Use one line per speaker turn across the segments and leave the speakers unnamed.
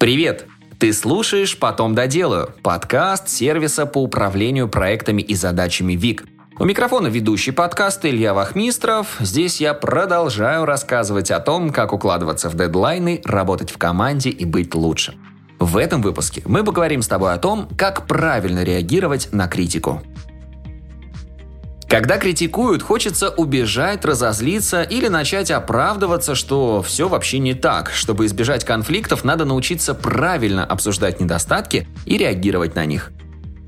Привет! Ты слушаешь «Потом доделаю» – подкаст сервиса по управлению проектами и задачами ВИК. У микрофона ведущий подкаста Илья Вахмистров. Здесь я продолжаю рассказывать о том, как укладываться в дедлайны, работать в команде и быть лучше. В этом выпуске мы поговорим с тобой о том, как правильно реагировать на критику. Когда критикуют, хочется убежать, разозлиться или начать оправдываться, что все вообще не так. Чтобы избежать конфликтов, надо научиться правильно обсуждать недостатки и реагировать на них.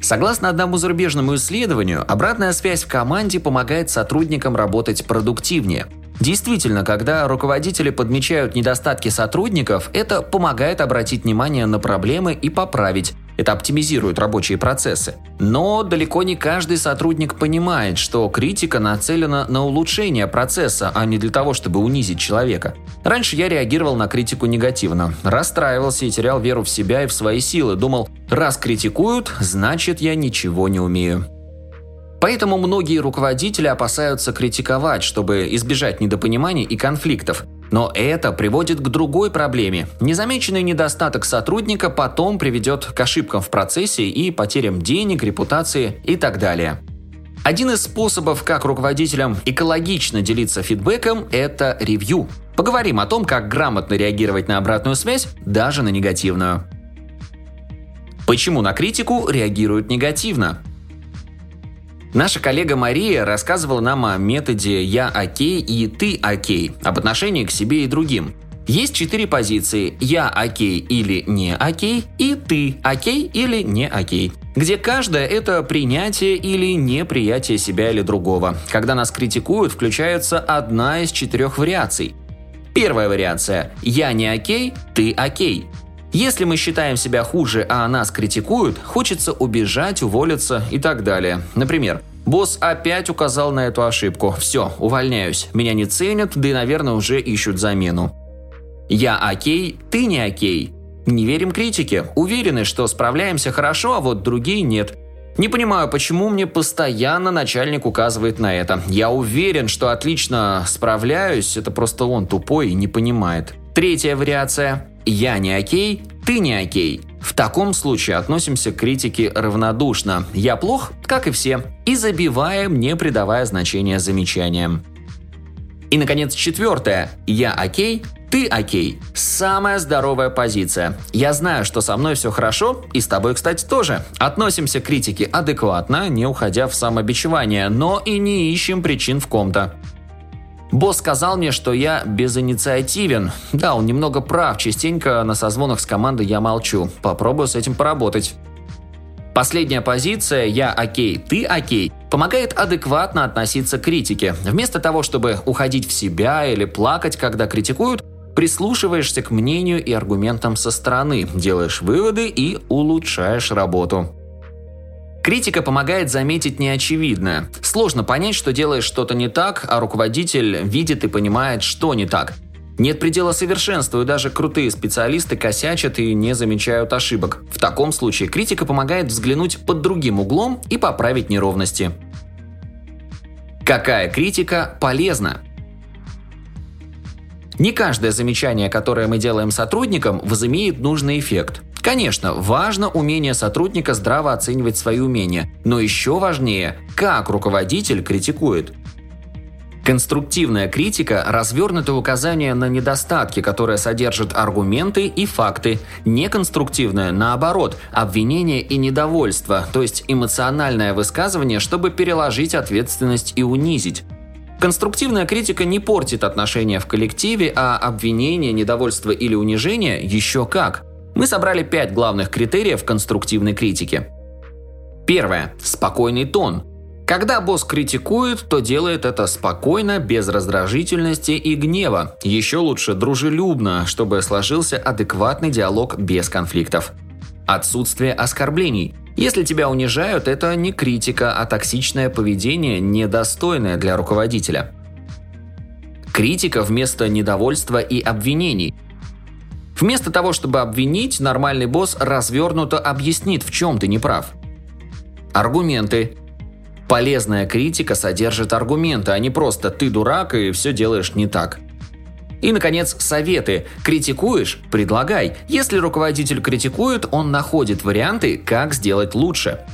Согласно одному зарубежному исследованию, обратная связь в команде помогает сотрудникам работать продуктивнее. Действительно, когда руководители подмечают недостатки сотрудников, это помогает обратить внимание на проблемы и поправить, это оптимизирует рабочие процессы. Но далеко не каждый сотрудник понимает, что критика нацелена на улучшение процесса, а не для того, чтобы унизить человека. Раньше я реагировал на критику негативно, расстраивался и терял веру в себя и в свои силы. Думал, раз критикуют, значит я ничего не умею. Поэтому многие руководители опасаются критиковать, чтобы избежать недопониманий и конфликтов. Но это приводит к другой проблеме. Незамеченный недостаток сотрудника потом приведет к ошибкам в процессе и потерям денег, репутации и так далее. Один из способов, как руководителям экологично делиться фидбэком, это ревью. Поговорим о том, как грамотно реагировать на обратную связь, даже на негативную. Почему на критику реагируют негативно? Наша коллега Мария рассказывала нам о методе «я окей» и «ты окей», об отношении к себе и другим. Есть четыре позиции «я окей» или «не окей» и «ты окей» или «не окей», где каждая – это принятие или неприятие себя или другого. Когда нас критикуют, включается одна из четырех вариаций. Первая вариация – «я не окей», «ты окей». Если мы считаем себя хуже, а нас критикуют, хочется убежать, уволиться и так далее. Например, Босс опять указал на эту ошибку. Все, увольняюсь. Меня не ценят, да и, наверное, уже ищут замену. Я окей, ты не окей. Не верим критике. Уверены, что справляемся хорошо, а вот другие нет. Не понимаю, почему мне постоянно начальник указывает на это. Я уверен, что отлично справляюсь, это просто он тупой и не понимает. Третья вариация. Я не окей, ты не окей. В таком случае относимся к критике равнодушно. Я плох, как и все, и забиваем, не придавая значения замечаниям. И, наконец, четвертое. Я окей, ты окей. Самая здоровая позиция. Я знаю, что со мной все хорошо, и с тобой, кстати, тоже. Относимся к критике адекватно, не уходя в самобичевание, но и не ищем причин в ком-то. Босс сказал мне, что я безинициативен. Да, он немного прав, частенько на созвонах с командой я молчу. Попробую с этим поработать. Последняя позиция «я окей, ты окей» помогает адекватно относиться к критике. Вместо того, чтобы уходить в себя или плакать, когда критикуют, прислушиваешься к мнению и аргументам со стороны, делаешь выводы и улучшаешь работу. Критика помогает заметить неочевидное. Сложно понять, что делаешь что-то не так, а руководитель видит и понимает, что не так. Нет предела совершенству, и даже крутые специалисты косячат и не замечают ошибок. В таком случае критика помогает взглянуть под другим углом и поправить неровности. Какая критика полезна? Не каждое замечание, которое мы делаем сотрудникам, возымеет нужный эффект. Конечно, важно умение сотрудника здраво оценивать свои умения, но еще важнее, как руководитель критикует. Конструктивная критика – развернутое указание на недостатки, которые содержат аргументы и факты. Неконструктивная, наоборот, обвинение и недовольство, то есть эмоциональное высказывание, чтобы переложить ответственность и унизить. Конструктивная критика не портит отношения в коллективе, а обвинение, недовольство или унижение еще как – мы собрали пять главных критериев конструктивной критики. Первое. Спокойный тон. Когда босс критикует, то делает это спокойно, без раздражительности и гнева. Еще лучше дружелюбно, чтобы сложился адекватный диалог без конфликтов. Отсутствие оскорблений. Если тебя унижают, это не критика, а токсичное поведение, недостойное для руководителя. Критика вместо недовольства и обвинений. Вместо того, чтобы обвинить, нормальный босс развернуто объяснит, в чем ты не прав. Аргументы. Полезная критика содержит аргументы, а не просто «ты дурак и все делаешь не так». И, наконец, советы. Критикуешь – предлагай. Если руководитель критикует, он находит варианты, как сделать лучше.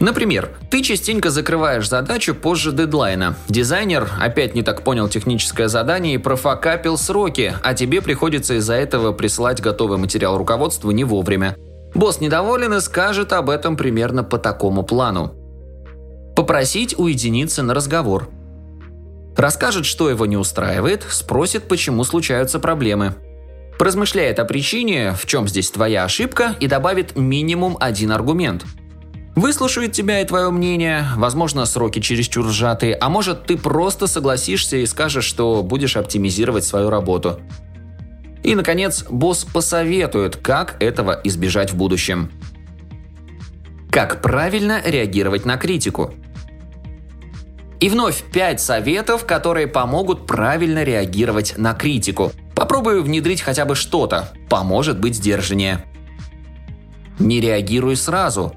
Например, ты частенько закрываешь задачу позже дедлайна. Дизайнер опять не так понял техническое задание и профокапил сроки, а тебе приходится из-за этого присылать готовый материал руководству не вовремя. Босс недоволен и скажет об этом примерно по такому плану. Попросить уединиться на разговор. Расскажет, что его не устраивает, спросит, почему случаются проблемы. Поразмышляет о причине, в чем здесь твоя ошибка, и добавит минимум один аргумент – Выслушает тебя и твое мнение, возможно, сроки чересчур сжатые, а может, ты просто согласишься и скажешь, что будешь оптимизировать свою работу. И, наконец, босс посоветует, как этого избежать в будущем. Как правильно реагировать на критику? И вновь 5 советов, которые помогут правильно реагировать на критику. Попробую внедрить хотя бы что-то. Поможет быть сдержаннее. Не реагируй сразу.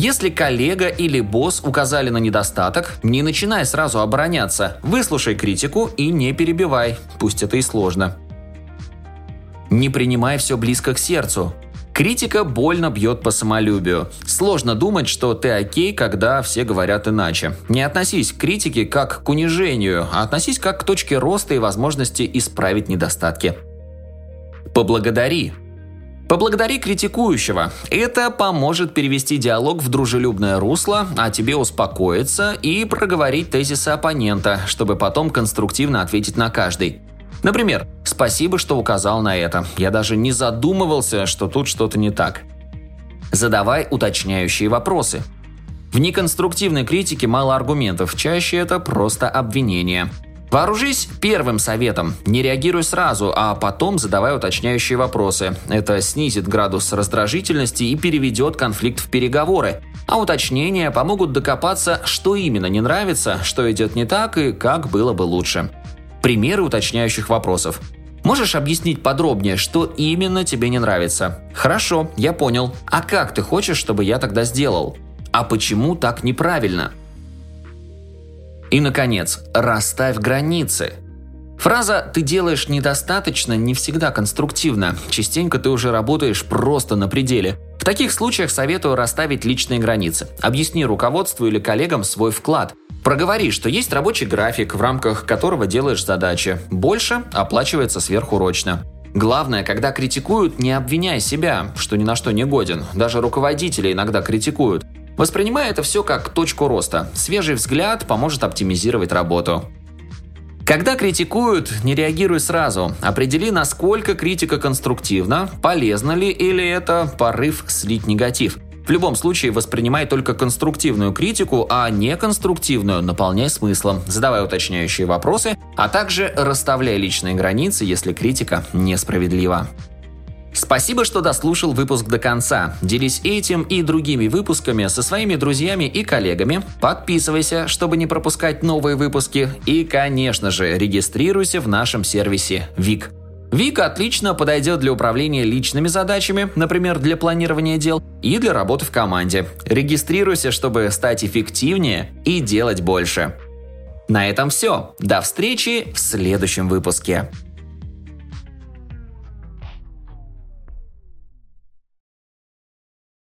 Если коллега или босс указали на недостаток, не начинай сразу обороняться, выслушай критику и не перебивай, пусть это и сложно. Не принимай все близко к сердцу. Критика больно бьет по самолюбию. Сложно думать, что ты окей, когда все говорят иначе. Не относись к критике как к унижению, а относись как к точке роста и возможности исправить недостатки. Поблагодари. Поблагодари критикующего. Это поможет перевести диалог в дружелюбное русло, а тебе успокоиться и проговорить тезисы оппонента, чтобы потом конструктивно ответить на каждый. Например, «Спасибо, что указал на это. Я даже не задумывался, что тут что-то не так». Задавай уточняющие вопросы. В неконструктивной критике мало аргументов, чаще это просто обвинение – Вооружись первым советом. Не реагируй сразу, а потом задавай уточняющие вопросы. Это снизит градус раздражительности и переведет конфликт в переговоры. А уточнения помогут докопаться, что именно не нравится, что идет не так и как было бы лучше. Примеры уточняющих вопросов. Можешь объяснить подробнее, что именно тебе не нравится? Хорошо, я понял. А как ты хочешь, чтобы я тогда сделал? А почему так неправильно? И, наконец, расставь границы. Фраза «ты делаешь недостаточно» не всегда конструктивна. Частенько ты уже работаешь просто на пределе. В таких случаях советую расставить личные границы. Объясни руководству или коллегам свой вклад. Проговори, что есть рабочий график, в рамках которого делаешь задачи. Больше оплачивается сверхурочно. Главное, когда критикуют, не обвиняй себя, что ни на что не годен. Даже руководители иногда критикуют. Воспринимай это все как точку роста. Свежий взгляд поможет оптимизировать работу. Когда критикуют, не реагируй сразу. Определи, насколько критика конструктивна, полезна ли или это порыв слить негатив. В любом случае воспринимай только конструктивную критику, а не конструктивную наполняй смыслом, задавай уточняющие вопросы, а также расставляй личные границы, если критика несправедлива. Спасибо, что дослушал выпуск до конца. Делись этим и другими выпусками со своими друзьями и коллегами. Подписывайся, чтобы не пропускать новые выпуски. И, конечно же, регистрируйся в нашем сервисе ВИК. ВИК отлично подойдет для управления личными задачами, например, для планирования дел, и для работы в команде. Регистрируйся, чтобы стать эффективнее и делать больше. На этом все. До встречи в следующем выпуске.